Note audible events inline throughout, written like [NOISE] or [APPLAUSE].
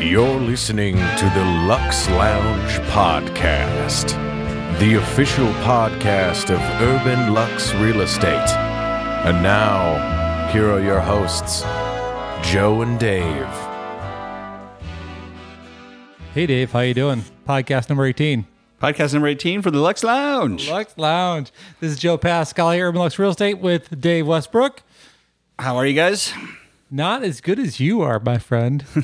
You're listening to the Lux Lounge Podcast, the official podcast of Urban Lux Real Estate. And now, here are your hosts, Joe and Dave. Hey Dave, how you doing? Podcast number 18. Podcast number 18 for the Lux Lounge. Lux Lounge. This is Joe Pascal here, Urban Lux Real Estate with Dave Westbrook. How are you guys? Not as good as you are, my friend. [LAUGHS]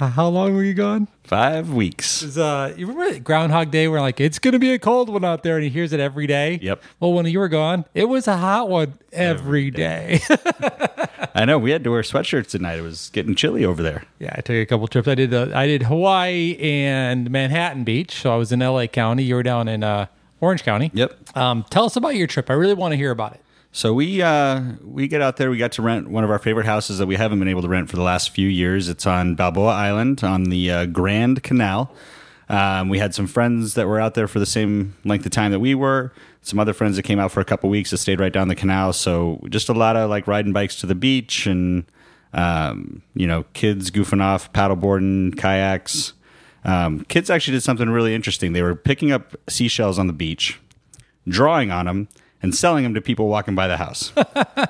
Uh, How long were you gone? Five weeks. Is, uh, you remember Groundhog Day where like it's gonna be a cold one out there and he hears it every day? Yep. Well, when you were gone, it was a hot one every day. [LAUGHS] I know we had to wear sweatshirts tonight. It was getting chilly over there. yeah, I took a couple trips. I did uh, I did Hawaii and Manhattan Beach. So I was in LA County. You were down in uh, Orange County. Yep. Um, tell us about your trip. I really want to hear about it. So we uh, we get out there. We got to rent one of our favorite houses that we haven't been able to rent for the last few years. It's on Balboa Island on the uh, Grand Canal. Um, we had some friends that were out there for the same length of time that we were. Some other friends that came out for a couple weeks that stayed right down the canal. So just a lot of like riding bikes to the beach and um, you know kids goofing off, paddleboarding, kayaks. Um, kids actually did something really interesting. They were picking up seashells on the beach, drawing on them, and selling them to people walking by the house.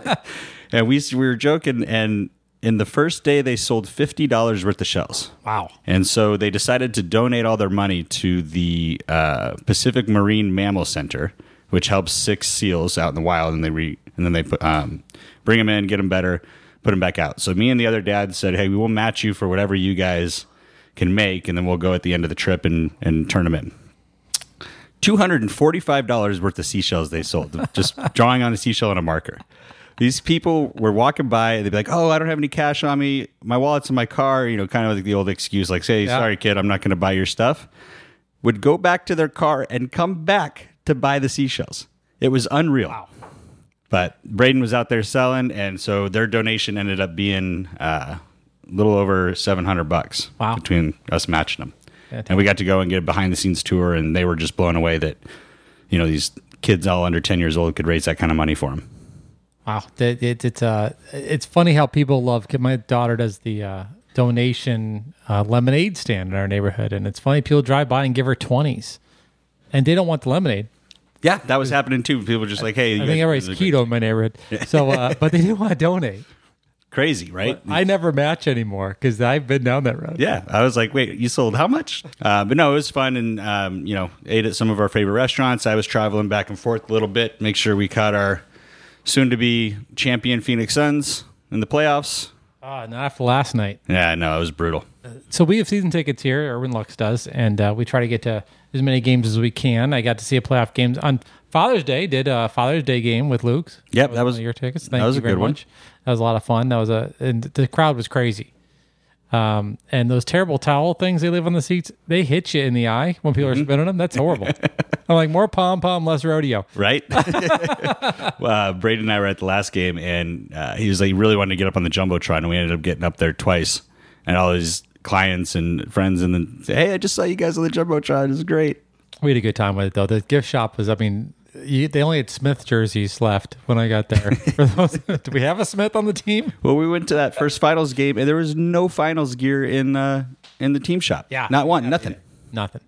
[LAUGHS] and we we were joking, and in the first day they sold fifty dollars worth of shells. Wow. And so they decided to donate all their money to the uh, Pacific Marine Mammal Center, which helps six seals out in the wild, and they re- and then they put um, bring them in, get them better, put them back out. So me and the other dad said, "Hey, we will match you for whatever you guys can make, and then we'll go at the end of the trip and and turn them in." Two hundred and forty-five dollars worth of seashells they sold, just [LAUGHS] drawing on a seashell and a marker. These people were walking by, and they'd be like, "Oh, I don't have any cash on me. My wallet's in my car." You know, kind of like the old excuse, like, "Say, Yeah. sorry, kid, I'm not going to buy your stuff." Would go back to their car and come back to buy the seashells. It was unreal. But Braden was out there selling, and so their donation ended up being uh, a little over seven hundred bucks Wow. between us matching them. And we got to go and get a behind the scenes tour, and they were just blown away that you know these kids all under ten years old could raise that kind of money for them. Wow, it, it, it's uh, it's funny how people love. My daughter does the uh, donation uh, lemonade stand in our neighborhood, and it's funny people drive by and give her twenties, and they don't want the lemonade. Yeah, that was happening too. People were just like, "Hey, you I think everybody's keto in my neighborhood, so uh, but they didn't want to donate. Crazy, right?" I never match anymore because I've been down that road. Yeah, I was like, wait, you sold how much? Uh, but no, it was fun, and um, you know, ate at some of our favorite restaurants. I was traveling back and forth a little bit, make sure we caught our soon-to-be champion Phoenix Suns in the playoffs. Ah, not after last night. Yeah, no, it was brutal. So we have season tickets here. Urban Lux does, and uh, we try to get to as many games as we can. I got to see a playoff game on Father's Day. Did a Father's Day game with Luke's. Yep, that was- one of your tickets. Thank was you a very good one. That was a lot of fun. That was a and the crowd was crazy. Um, and those terrible towel things they leave on the seats, they hit you in the eye when people Mm-hmm. are spinning them. That's horrible. [LAUGHS] I'm like more pom pom, less rodeo. right? [LAUGHS] [LAUGHS] uh, Braden and I were at the last game, and uh, he was like, he really wanted to get up on the jumbotron, and we ended up getting up there twice. And all his clients and friends, and then say, "Hey, I just saw you guys on the jumbotron. It was great." We had a good time with it though. The gift shop was, I mean, you, they only had Smith jerseys left when I got there. [LAUGHS] Those, do we have a Smith on the team? Well, we went to that first finals game, and there was no finals gear in uh, in the team shop. Yeah. not one, Yeah, nothing. Nothing.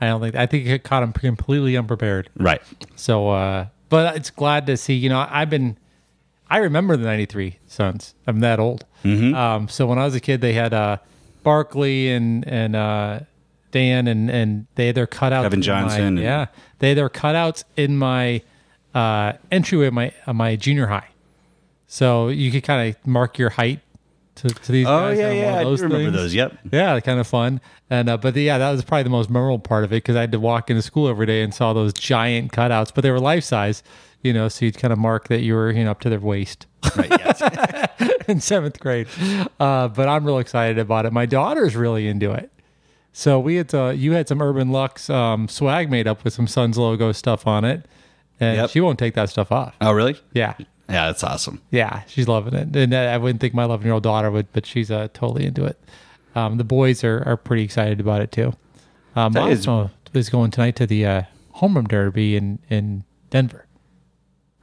I don't think. I think it caught him completely unprepared. Right. So, uh, but it's glad to see. You know, I've been. I remember the '93 Suns. I'm that old. Mm-hmm. Um, so when I was a kid, they had uh, Barkley and and uh, Dan and and they had their cutouts. Kevin in Johnson My, yeah, they had their cutouts in my uh, entryway of my of my junior high. So you could kind of mark your height to, to these Oh guys. yeah, yeah. I remember things. those. Yep. Yeah, kind of fun. And uh, but yeah, that was probably the most memorable part of it because I had to walk into school every day and saw those giant cutouts, but they were life size, you know, so you'd kind of mark that you were you know up to their waist Right. Yes. [LAUGHS] in seventh grade. Uh, but I'm real excited about it. My daughter's really into it. So we had to, you had some Urban Lux um, swag made up with some Suns logo stuff on it, and Yep. she won't take that stuff off. oh, really? Yeah. Yeah, that's awesome. Yeah, she's loving it, and uh, I wouldn't think my eleven year old daughter would, but she's uh, totally into it. Um, the boys are, are pretty excited about it too. Um, That is- going tonight to the uh, home run derby in in Denver.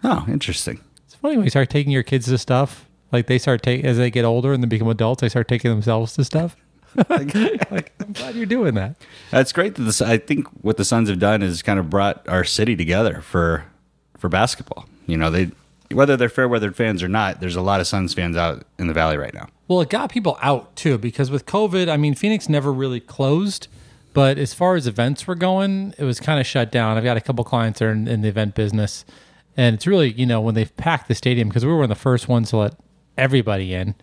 Oh, interesting. It's funny when you start taking your kids to stuff. Like they start taking as they get older and then become adults, they start taking themselves to stuff. [LAUGHS] like, I'm glad you're doing that. That's great. That this, I think what the Suns have done is kind of brought our city together for for basketball. You know, they whether they're fair weathered fans or not, there's a lot of Suns fans out in the valley right now. Well, it got people out too because with COVID, I mean, Phoenix never really closed, but as far as events were going, it was kind of shut down. I've got a couple clients that are in, in the event business, and it's really you know when they've packed the stadium because we were one of the first ones to let everybody in,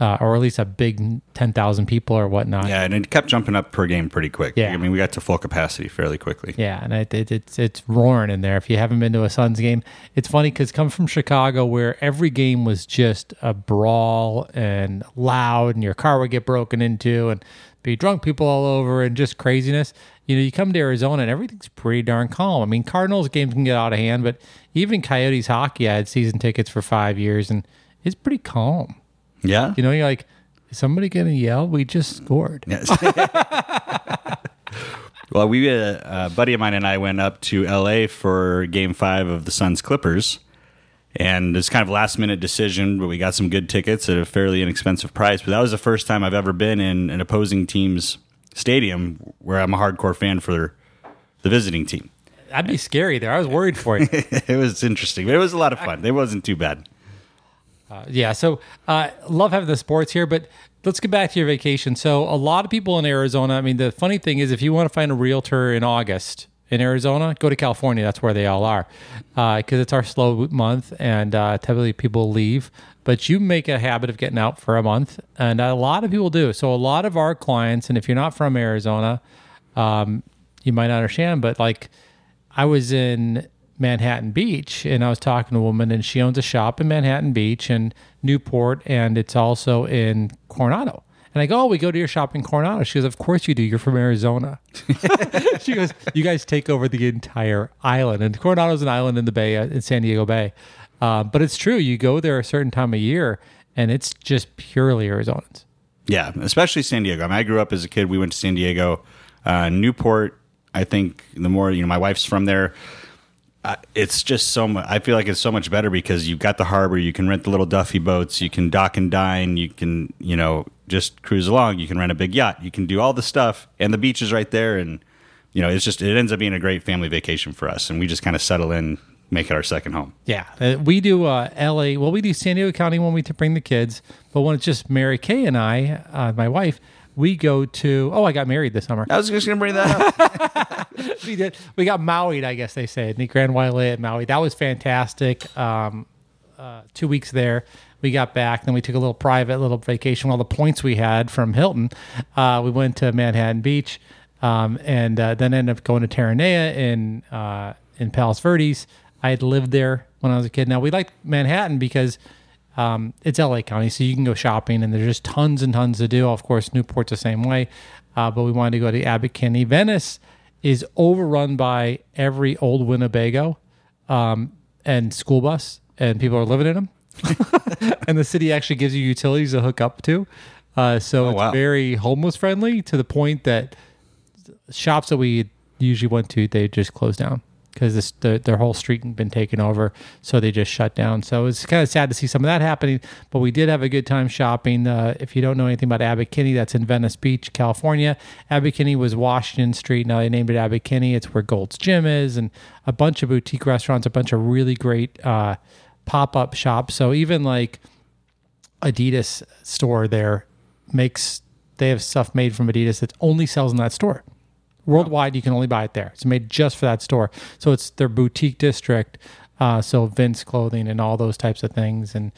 uh, or at least a big ten thousand people or whatnot. Yeah, and it kept jumping up per game pretty quick. Yeah. I mean, we got to full capacity fairly quickly. Yeah, and it, it, it's it's roaring in there. If you haven't been to a Suns game, it's funny because come from Chicago, where every game was just a brawl and loud, and your car would get broken into, and be drunk people all over, and just craziness. You know, you come to Arizona, and everything's pretty darn calm. I mean, Cardinals games can get out of hand, but even Coyotes hockey, I had season tickets for five years, and it's pretty calm. Yeah. You know, you're like, is somebody going to yell? We just scored. [LAUGHS] Yes. well, we uh, a buddy of mine and I went up to L.A. for Game Five of the Suns Clippers, and it's kind of last minute decision, but we got some good tickets at a fairly inexpensive price. But that was the first time I've ever been in an opposing team's stadium where I'm a hardcore fan for the visiting team. That'd be scary there. I was worried for you. [LAUGHS] it was interesting. but It was a lot of fun. It wasn't too bad. Yeah, so uh, love having the sports here, but let's get back to your vacation. So a lot of people in Arizona. I mean, the funny thing is, if you want to find a realtor in August in Arizona, go to California. That's where they all are, because it's our slow month, and uh, typically people leave. But you make a habit of getting out for a month, and a lot of people do. So a lot of our clients, and if you're not from Arizona, um, you might not understand, but like I was in Manhattan Beach and I was talking to a woman and she owns a shop in Manhattan Beach and Newport and it's also in Coronado. And I go, Oh, we go to your shop in Coronado. She goes, Of course you do. You're from Arizona. [LAUGHS] she goes, You guys take over the entire island. And Coronado's an island in the Bay, uh, in San Diego Bay. Uh, but it's true. You go there a certain time of year and it's just purely Arizonans. Yeah, especially San Diego. I, mean, I grew up as a kid. We went to San Diego, uh, Newport. I think the more you know, my wife's from there. Uh, it's just so much. I feel like it's so much better because you've got the harbor. You can rent the little Duffy boats. You can dock and dine. You can you know just cruise along. You can rent a big yacht. You can do all the stuff, and the beach is right there. And you know, it's just it ends up being a great family vacation for us. And we just kind of settle in, make it our second home. Yeah, uh, we do uh, L.A. Well, we do San Diego County when we t- bring the kids, but when it's just Mary Kay and I, uh, my wife, we go to. Oh, I got married this summer. I was just gonna bring that up. [LAUGHS] we did. We got Maui, I guess they say, the Grand Wailea at Maui. That was fantastic. Um, uh, two weeks there. We got back, then we took a little private little vacation. All the points we had from Hilton, uh, we went to Manhattan Beach, um, and uh, then ended up going to Terranea in uh, in Palos Verdes. I had lived there when I was a kid. Now we like Manhattan because um, it's LA County, so you can go shopping, and there's just tons and tons to do. Of course, Newport's the same way, uh, but we wanted to go to Abbot Kinney. Venice is overrun by every old Winnebago um, and school bus, and people are living in them. [LAUGHS] and the city actually gives you utilities to hook up to. Uh, so it's wow. very homeless friendly to the point that shops that we usually went to, they just closed down because the, their whole street had been taken over. So they just shut down. So it's kind of sad to see some of that happening. But we did have a good time shopping. Uh, if you don't know anything about Abbot Kinney, that's in Venice Beach, California. Abbot Kinney was Washington Street. Now they named it Abbot Kinney. It's where Gold's Gym is, and a bunch of boutique restaurants, a bunch of really great uh, pop up shops. So even like Adidas store there makes they have stuff made from Adidas that only sells in that store. Worldwide, you can only buy it there. It's made just for that store. So it's their boutique district. Uh, so Vince clothing and all those types of things, and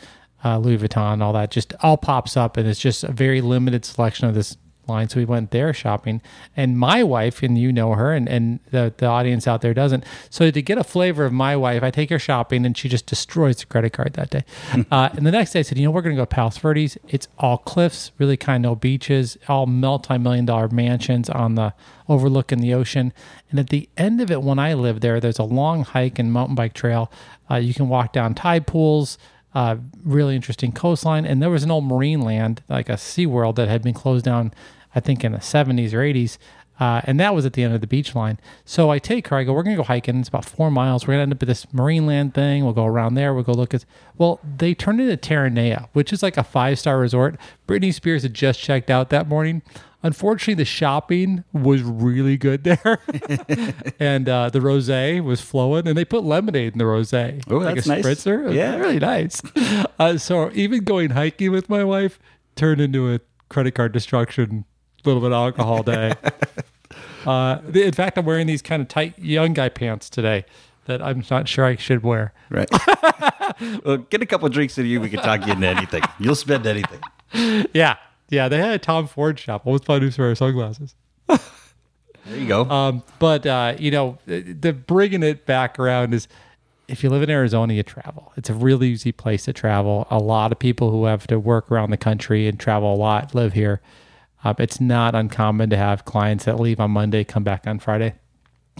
uh, Louis Vuitton, all that just all pops up, and it's just a very limited selection of this line. So we went there shopping, and my wife, and you know her, and, and the, the audience out there doesn't. So to get a flavor of my wife, I take her shopping, and she just destroys the credit card that day. uh, and the next day, I said, you know, we're going to go to Palos Verdes. It's all cliffs, really kind of no beaches, all multi-million dollar mansions on the overlooking the ocean. And at the end of it, when I lived there, there's a long hike and mountain bike trail. Uh, you can walk down tide pools. Uh, really interesting coastline, and there was an old marine land like a Sea World that had been closed down, I think in the 70s or 80s. Uh, and that was at the end of the beach line. So I take her, I go, we're going to go hiking. It's about four miles. We're going to end up at this marine land thing. We'll go around there. We'll go look at, well, they turned it into Terranea, which is like a five star resort. Britney Spears had just checked out that morning. Unfortunately, the shopping was really good there, [LAUGHS] and uh, the rosé was flowing, and they put lemonade in the rosé. Oh, like that's a nice. spritzer. Yeah. really nice. Uh, so even going hiking with my wife turned into a credit card destruction, little bit of alcohol day. [LAUGHS] uh, in fact, I'm wearing these kind of tight young guy pants today that I'm not sure I should wear. Right. [LAUGHS] well, get a couple drinks in you. We can talk you into anything. You'll spend anything. Yeah, yeah. They had a Tom Ford shop. Bought new pair of sunglasses. [LAUGHS] There you go. Um, but uh, you know, the, the bringing it back around is if you live in Arizona, you travel. It's a really easy place to travel. A lot of people who have to work around the country and travel a lot live here. Uh, it's not uncommon to have clients that leave on Monday, come back on Friday,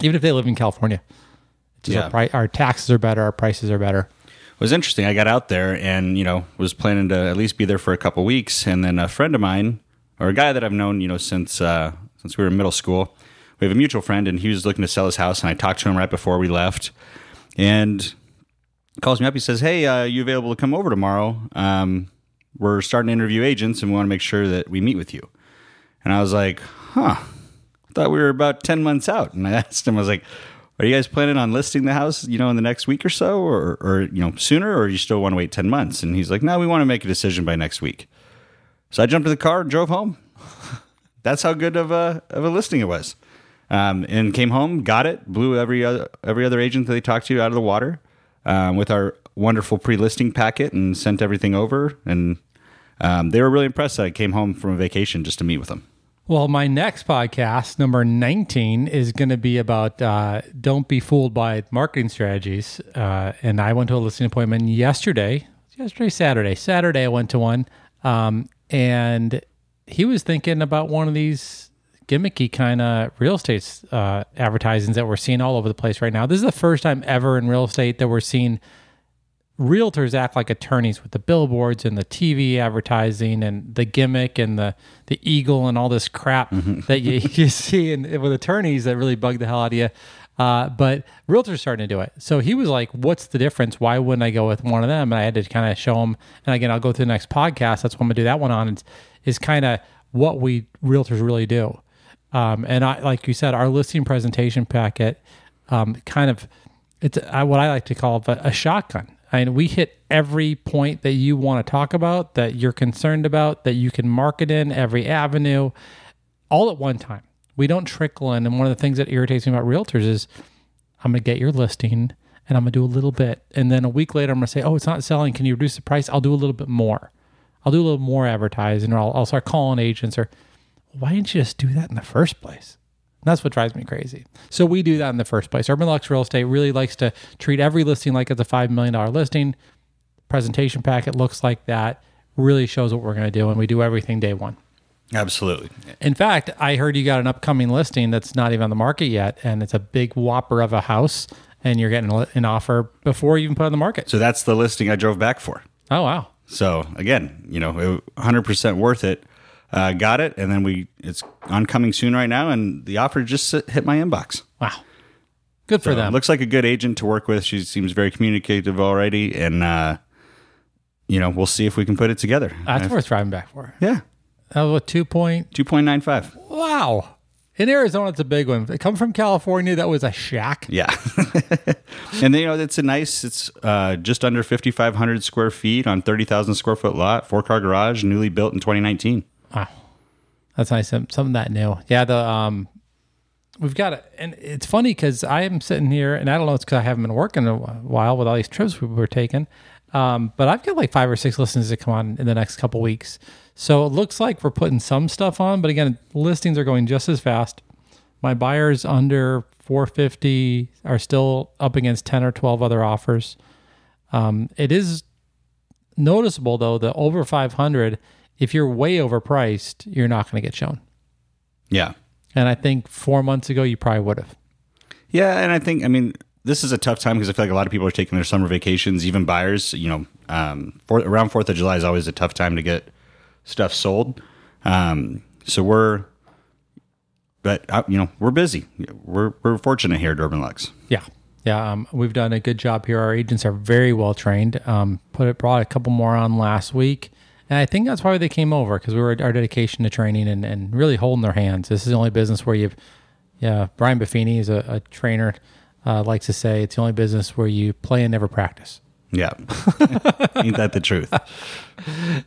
even if they live in California. Yeah. our, pri- our taxes are better, our prices are better. it was interesting. I got out there and you know was planning to at least be there for a couple weeks, and then a friend of mine, or a guy that I've known, you know, since uh, since we were in middle school, we have a mutual friend, and he was looking to sell his house, and I talked to him right before we left, and calls me up. He says, "Hey, uh, you available to come over tomorrow? Um, we're starting to interview agents, and we want to make sure that we meet with you." And I was like, "Huh." I thought we were about 10 months out. And I [LAUGHS] asked him, I was like, are you guys planning on listing the house, you know, in the next week or so or, or you know, sooner, or you still want to wait 10 months? And he's like, no, we want to make a decision by next week. So I jumped in the car and drove home. [LAUGHS] That's how good of a, of a listing it was. Um, and came home, got it, blew every other, every other agent that they talked to out of the water um, with our wonderful pre-listing packet and sent everything over. And um, they were really impressed that I came home from a vacation just to meet with them. Well, my next podcast, number 19, is going to be about uh, don't be fooled by marketing strategies. Uh, and I went to a listening appointment yesterday, yesterday, Saturday. Saturday, I went to one. Um, and he was thinking about one of these gimmicky kind of real estate uh, advertisings that we're seeing all over the place right now. This is the first time ever in real estate that we're seeing realtors act like attorneys with the billboards and the TV advertising and the gimmick and the the eagle and all this crap [LAUGHS] that you, you see in, with attorneys that really bug the hell out of you. Uh, but realtors starting to do it. So he was like, "What's the difference? Why wouldn't I go with one of them?" And I had to kind of show him. And again, I'll go to the next podcast. That's what I'm gonna do that one on. Is, is kind of what we realtors really do. Um, and I, like you said, our listing presentation packet, um, kind of, it's what I like to call a, a shotgun. I mean, we hit every point that you want to talk about, that you're concerned about, that you can market in every avenue, all at one time. We don't trickle in. And one of the things that irritates me about realtors is I'm going to get your listing and I'm going to do a little bit. And then a week later, I'm going to say, oh, it's not selling. Can you reduce the price? I'll do a little bit more. I'll do a little more advertising or I'll, I'll start calling agents or why didn't you just do that in the first place? That's what drives me crazy. So we do that in the first place. Urban Lux Real Estate really likes to treat every listing like it's a $5 million listing. Presentation packet looks like that, really shows what we're going to do. And we do everything day one. Absolutely. In fact, I heard you got an upcoming listing that's not even on the market yet, and it's a big whopper of a house, and you're getting an offer before you even put it on the market. So that's the listing I drove back for. Oh wow! So again, you know, hundred percent worth it. Uh, got it, and then we it's oncoming soon right now, and the offer just hit my inbox. Wow, good for So, them. Looks like a good agent to work with. She seems very communicative already, and uh, you know, we'll see if we can put it together. that's Uh, worth driving back for. yeah, That was a two point. two point nine five. Wow. In Arizona, it's a big one. They come from California. That was a shack. Yeah, [LAUGHS] and you know, it's a nice. It's uh, just under fifty five hundred square feet on thirty thousand square foot lot, four car garage, newly built in twenty nineteen. Wow, that's nice. Something that new. Yeah, the um, we've got it, and it's funny because I am sitting here, and I don't know it's because I haven't been working a while with all these trips we were taking, um, but I've got like five or six listings that come on in the next couple weeks. So it looks like we're putting some stuff on, but again, listings are going just as fast. My buyers under 450 are still up against 10 or 12 other offers. Um, it is noticeable though that over 500 if you're way overpriced you're not going to get shown Yeah, and i think four months ago you probably would have Yeah, and I think I mean this is a tough time because I feel like a lot of people are taking their summer vacations, even buyers. You know, um, for, around Fourth of July is always a tough time to get stuff sold. Um, so we're but uh, you know we're busy. We're we're fortunate here at Urban Lux. Yeah. Yeah, um, we've done a good job here. Our agents are very well trained. Um, put it brought a couple more on last week, and I think that's why they came over because we were our dedication to training and, and really holding their hands. This is the only business where you've, yeah. Brian Buffini is a, a trainer. Uh, likes to say it's the only business where you play and never practice. Yeah, [LAUGHS] ain't that the truth? [LAUGHS]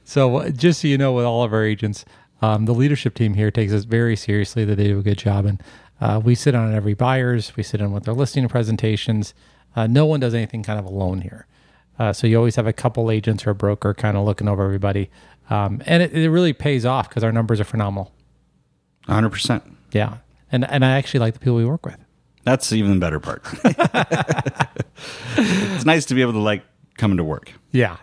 So uh, just so you know, with all of our agents, um, the leadership team here takes us very seriously. That they do a good job, and uh, we sit on every buyers. We sit in with their listing presentations. Uh, no one does anything kind of alone here. Uh, so you always have a couple agents or a broker kind of looking over everybody, um, and it, it really pays off because our numbers are phenomenal. One hundred percent. Yeah, and and I actually like the people we work with. That's even the better part. [LAUGHS] it's nice to be able to like coming to work. Yeah.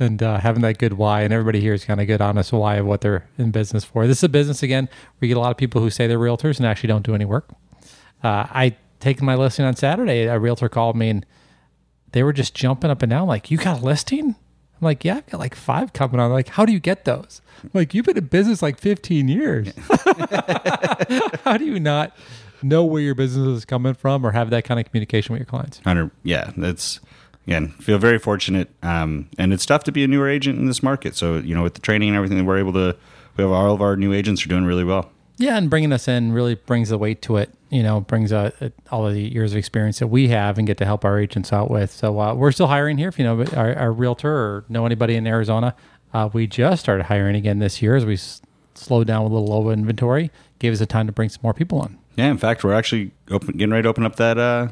And uh, having that good why, and everybody here is kind of good, honest why of what they're in business for. This is a business again. We get a lot of people who say they're realtors and actually don't do any work. Uh, I taken my listing on Saturday. A realtor called me and they were just jumping up and down, like, "You got a listing?" I'm like, "Yeah, I've got like five coming on." Like, how do you get those? I'm like, you've been in business like 15 years. [LAUGHS] how do you not know where your business is coming from or have that kind of communication with your clients? Hundred. Yeah, that's again feel very fortunate. Um, and it's tough to be a newer agent in this market. So you know, with the training and everything, we're able to. We have all of our new agents are doing really well. Yeah, and bringing us in really brings the weight to it. You know, brings uh, all of the years of experience that we have and get to help our agents out with. So uh, we're still hiring here. If you know our, our realtor or know anybody in Arizona, uh, we just started hiring again this year as we s- slowed down with a little low inventory. Gave us a time to bring some more people on. Yeah, in fact, we're actually open, getting ready to open up that uh,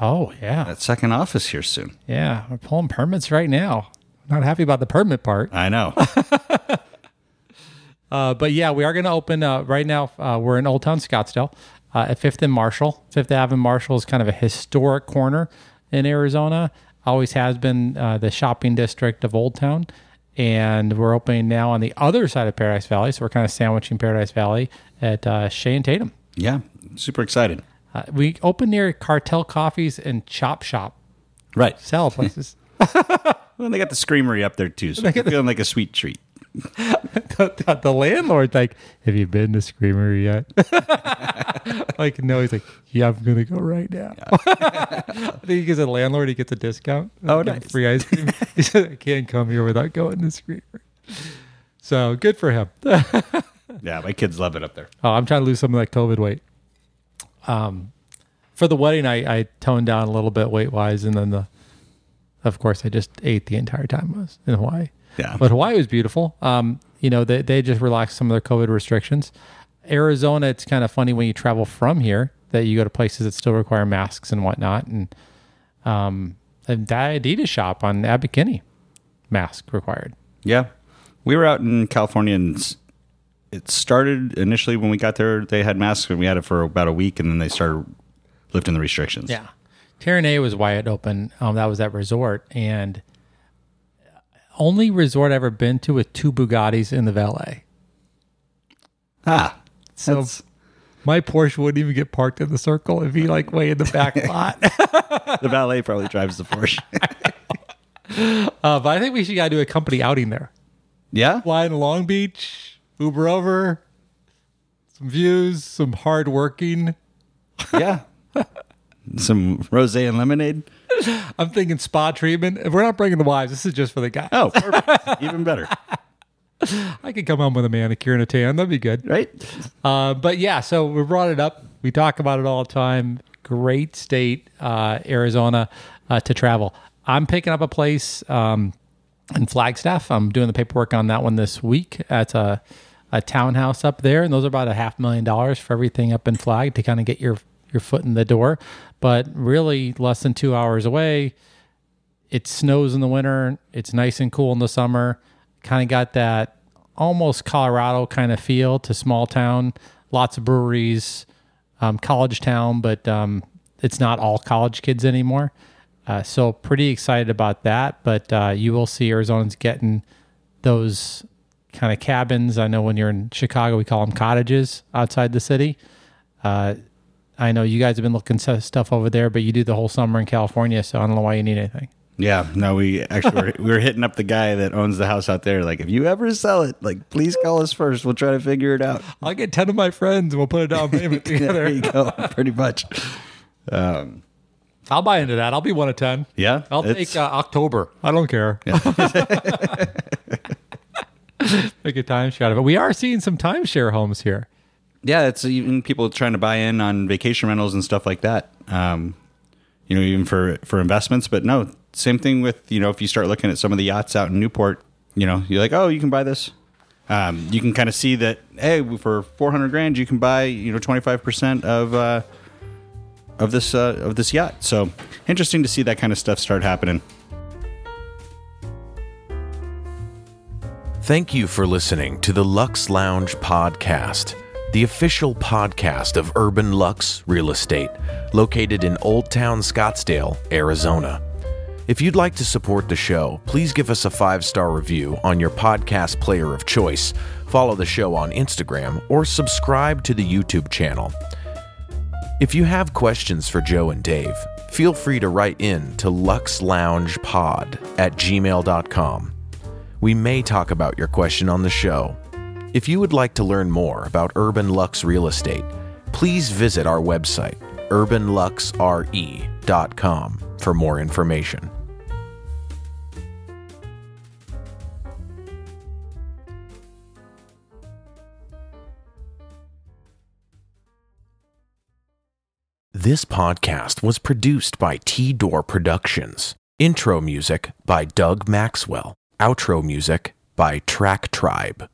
Oh yeah, that second office here soon. yeah. We're pulling permits right now. Not happy about the permit part. I know. [LAUGHS] Uh, but yeah, we are going to open uh, right now. Uh, we're in Old Town Scottsdale uh, at Fifth and Marshall. Fifth Avenue Marshall is kind of a historic corner in Arizona. Always has been uh, the shopping district of Old Town, and we're opening now on the other side of Paradise Valley. So we're kind of sandwiching Paradise Valley at uh, Shea and Tatum. yeah, super excited. Uh, we open near Cartel Coffees and Chop Shop Right. sell places. [LAUGHS] Well, they got the Screamery up there too, so it's feeling like a sweet treat. The, [LAUGHS] the landlord's like, "Have you been to Screamer yet?" [LAUGHS] like, no. He's like, "Yeah, I'm gonna go right now." I [LAUGHS] think he gives a landlord he gets a discount. Oh, Get nice. free ice cream. he said, "I can't come here without going to Screamer." So good for him. Yeah, my kids love it up there. Oh, I'm trying to lose some of that COVID weight. Um, for the wedding, I, I toned down a little bit weight wise, and then the, of course, I just ate the entire time I was in Hawaii. Yeah. but Hawaii was beautiful. Um, you know, they they just relaxed some of their COVID restrictions. Arizona, it's kind of funny when you travel from here that you go to places that still require masks and whatnot, and um, and that Adidas shop on Kinney, mask required. Yeah, we were out in California, and it started initially when we got there. They had masks, and we had it for about a week, and then they started lifting the restrictions. Yeah. Terranea was wide open. Um, that was that resort. And only resort I've ever been to with two Bugattis in the valet. Ah, So my Porsche wouldn't even get parked in the circle. It'd be like way in the back [LAUGHS] lot. the valet probably drives the Porsche. [LAUGHS] Uh, but I think we should gotta do a company outing there. yeah, Fly in Long Beach, Uber over, some views, some hard working. yeah. [LAUGHS] Some rosé and lemonade. [LAUGHS] I'm thinking spa treatment. If we're not bringing the wives, this is just for the guys. Oh, perfect. Even better, [LAUGHS] I could come home with a manicure and a tan. That'd be good. right? Uh, but yeah, so we brought it up. We talk about it all the time. Great state, uh, Arizona, uh, to travel. I'm picking up a place um, in Flagstaff. I'm doing the paperwork on that one this week. That's a, a townhouse up there, and those are about a half million dollars for everything up in Flag to kind of get your your foot in the door. But really, less than two hours away. It snows in the winter. It's nice and cool in the summer. Kind of got that almost Colorado kind of feel to small town. Lots of breweries, um, college town, but um, it's not all college kids anymore. Uh, so pretty excited about that. But uh, you will see Arizona's getting those kind of cabins. I know when you're in Chicago, we call them cottages outside the city. Uh, I know you guys have been looking at stuff over there, but you do the whole summer in California, so I don't know why you need anything. Yeah, no, we [LAUGHS] actually were, we were hitting up the guy that owns the house out there. Like, if you ever sell it, like, please call us first. We'll try to figure it out. I'll get 10 of my friends and we'll put a down payment [LAUGHS] there together. you go. Pretty much. I'll buy into that. I'll be one of 10. Yeah, I'll take uh, October. I don't care. [LAUGHS] Make a timeshare out of it. We are seeing some timeshare homes here. Yeah, it's even people trying to buy in on vacation rentals and stuff like that. Um, you know, even for for investments. But no, same thing with you know if you start looking at some of the yachts out in Newport, you know, you're like, oh, you can buy this. Um, you can kind of see that hey, for four hundred grand, you can buy you know twenty five percent of uh, of this uh, of this yacht. So interesting to see that kind of stuff start happening. Thank you for listening to the Lux Lounge Podcast, the official podcast of Urban Lux Real Estate, located in Old Town Scottsdale, Arizona. If you'd like to support the show, please give us a five star review on your podcast player of choice, follow the show on Instagram, or subscribe to the YouTube channel. If you have questions for Joe and Dave, feel free to write in to luxloungepod at gmail.com. We may talk about your question on the show. If you would like to learn more about Urban Lux Real Estate, please visit our website, urbanluxre.com, for more information. This podcast was produced by T Door Productions. Intro music by Doug Maxwell. Outro music by Track Tribe.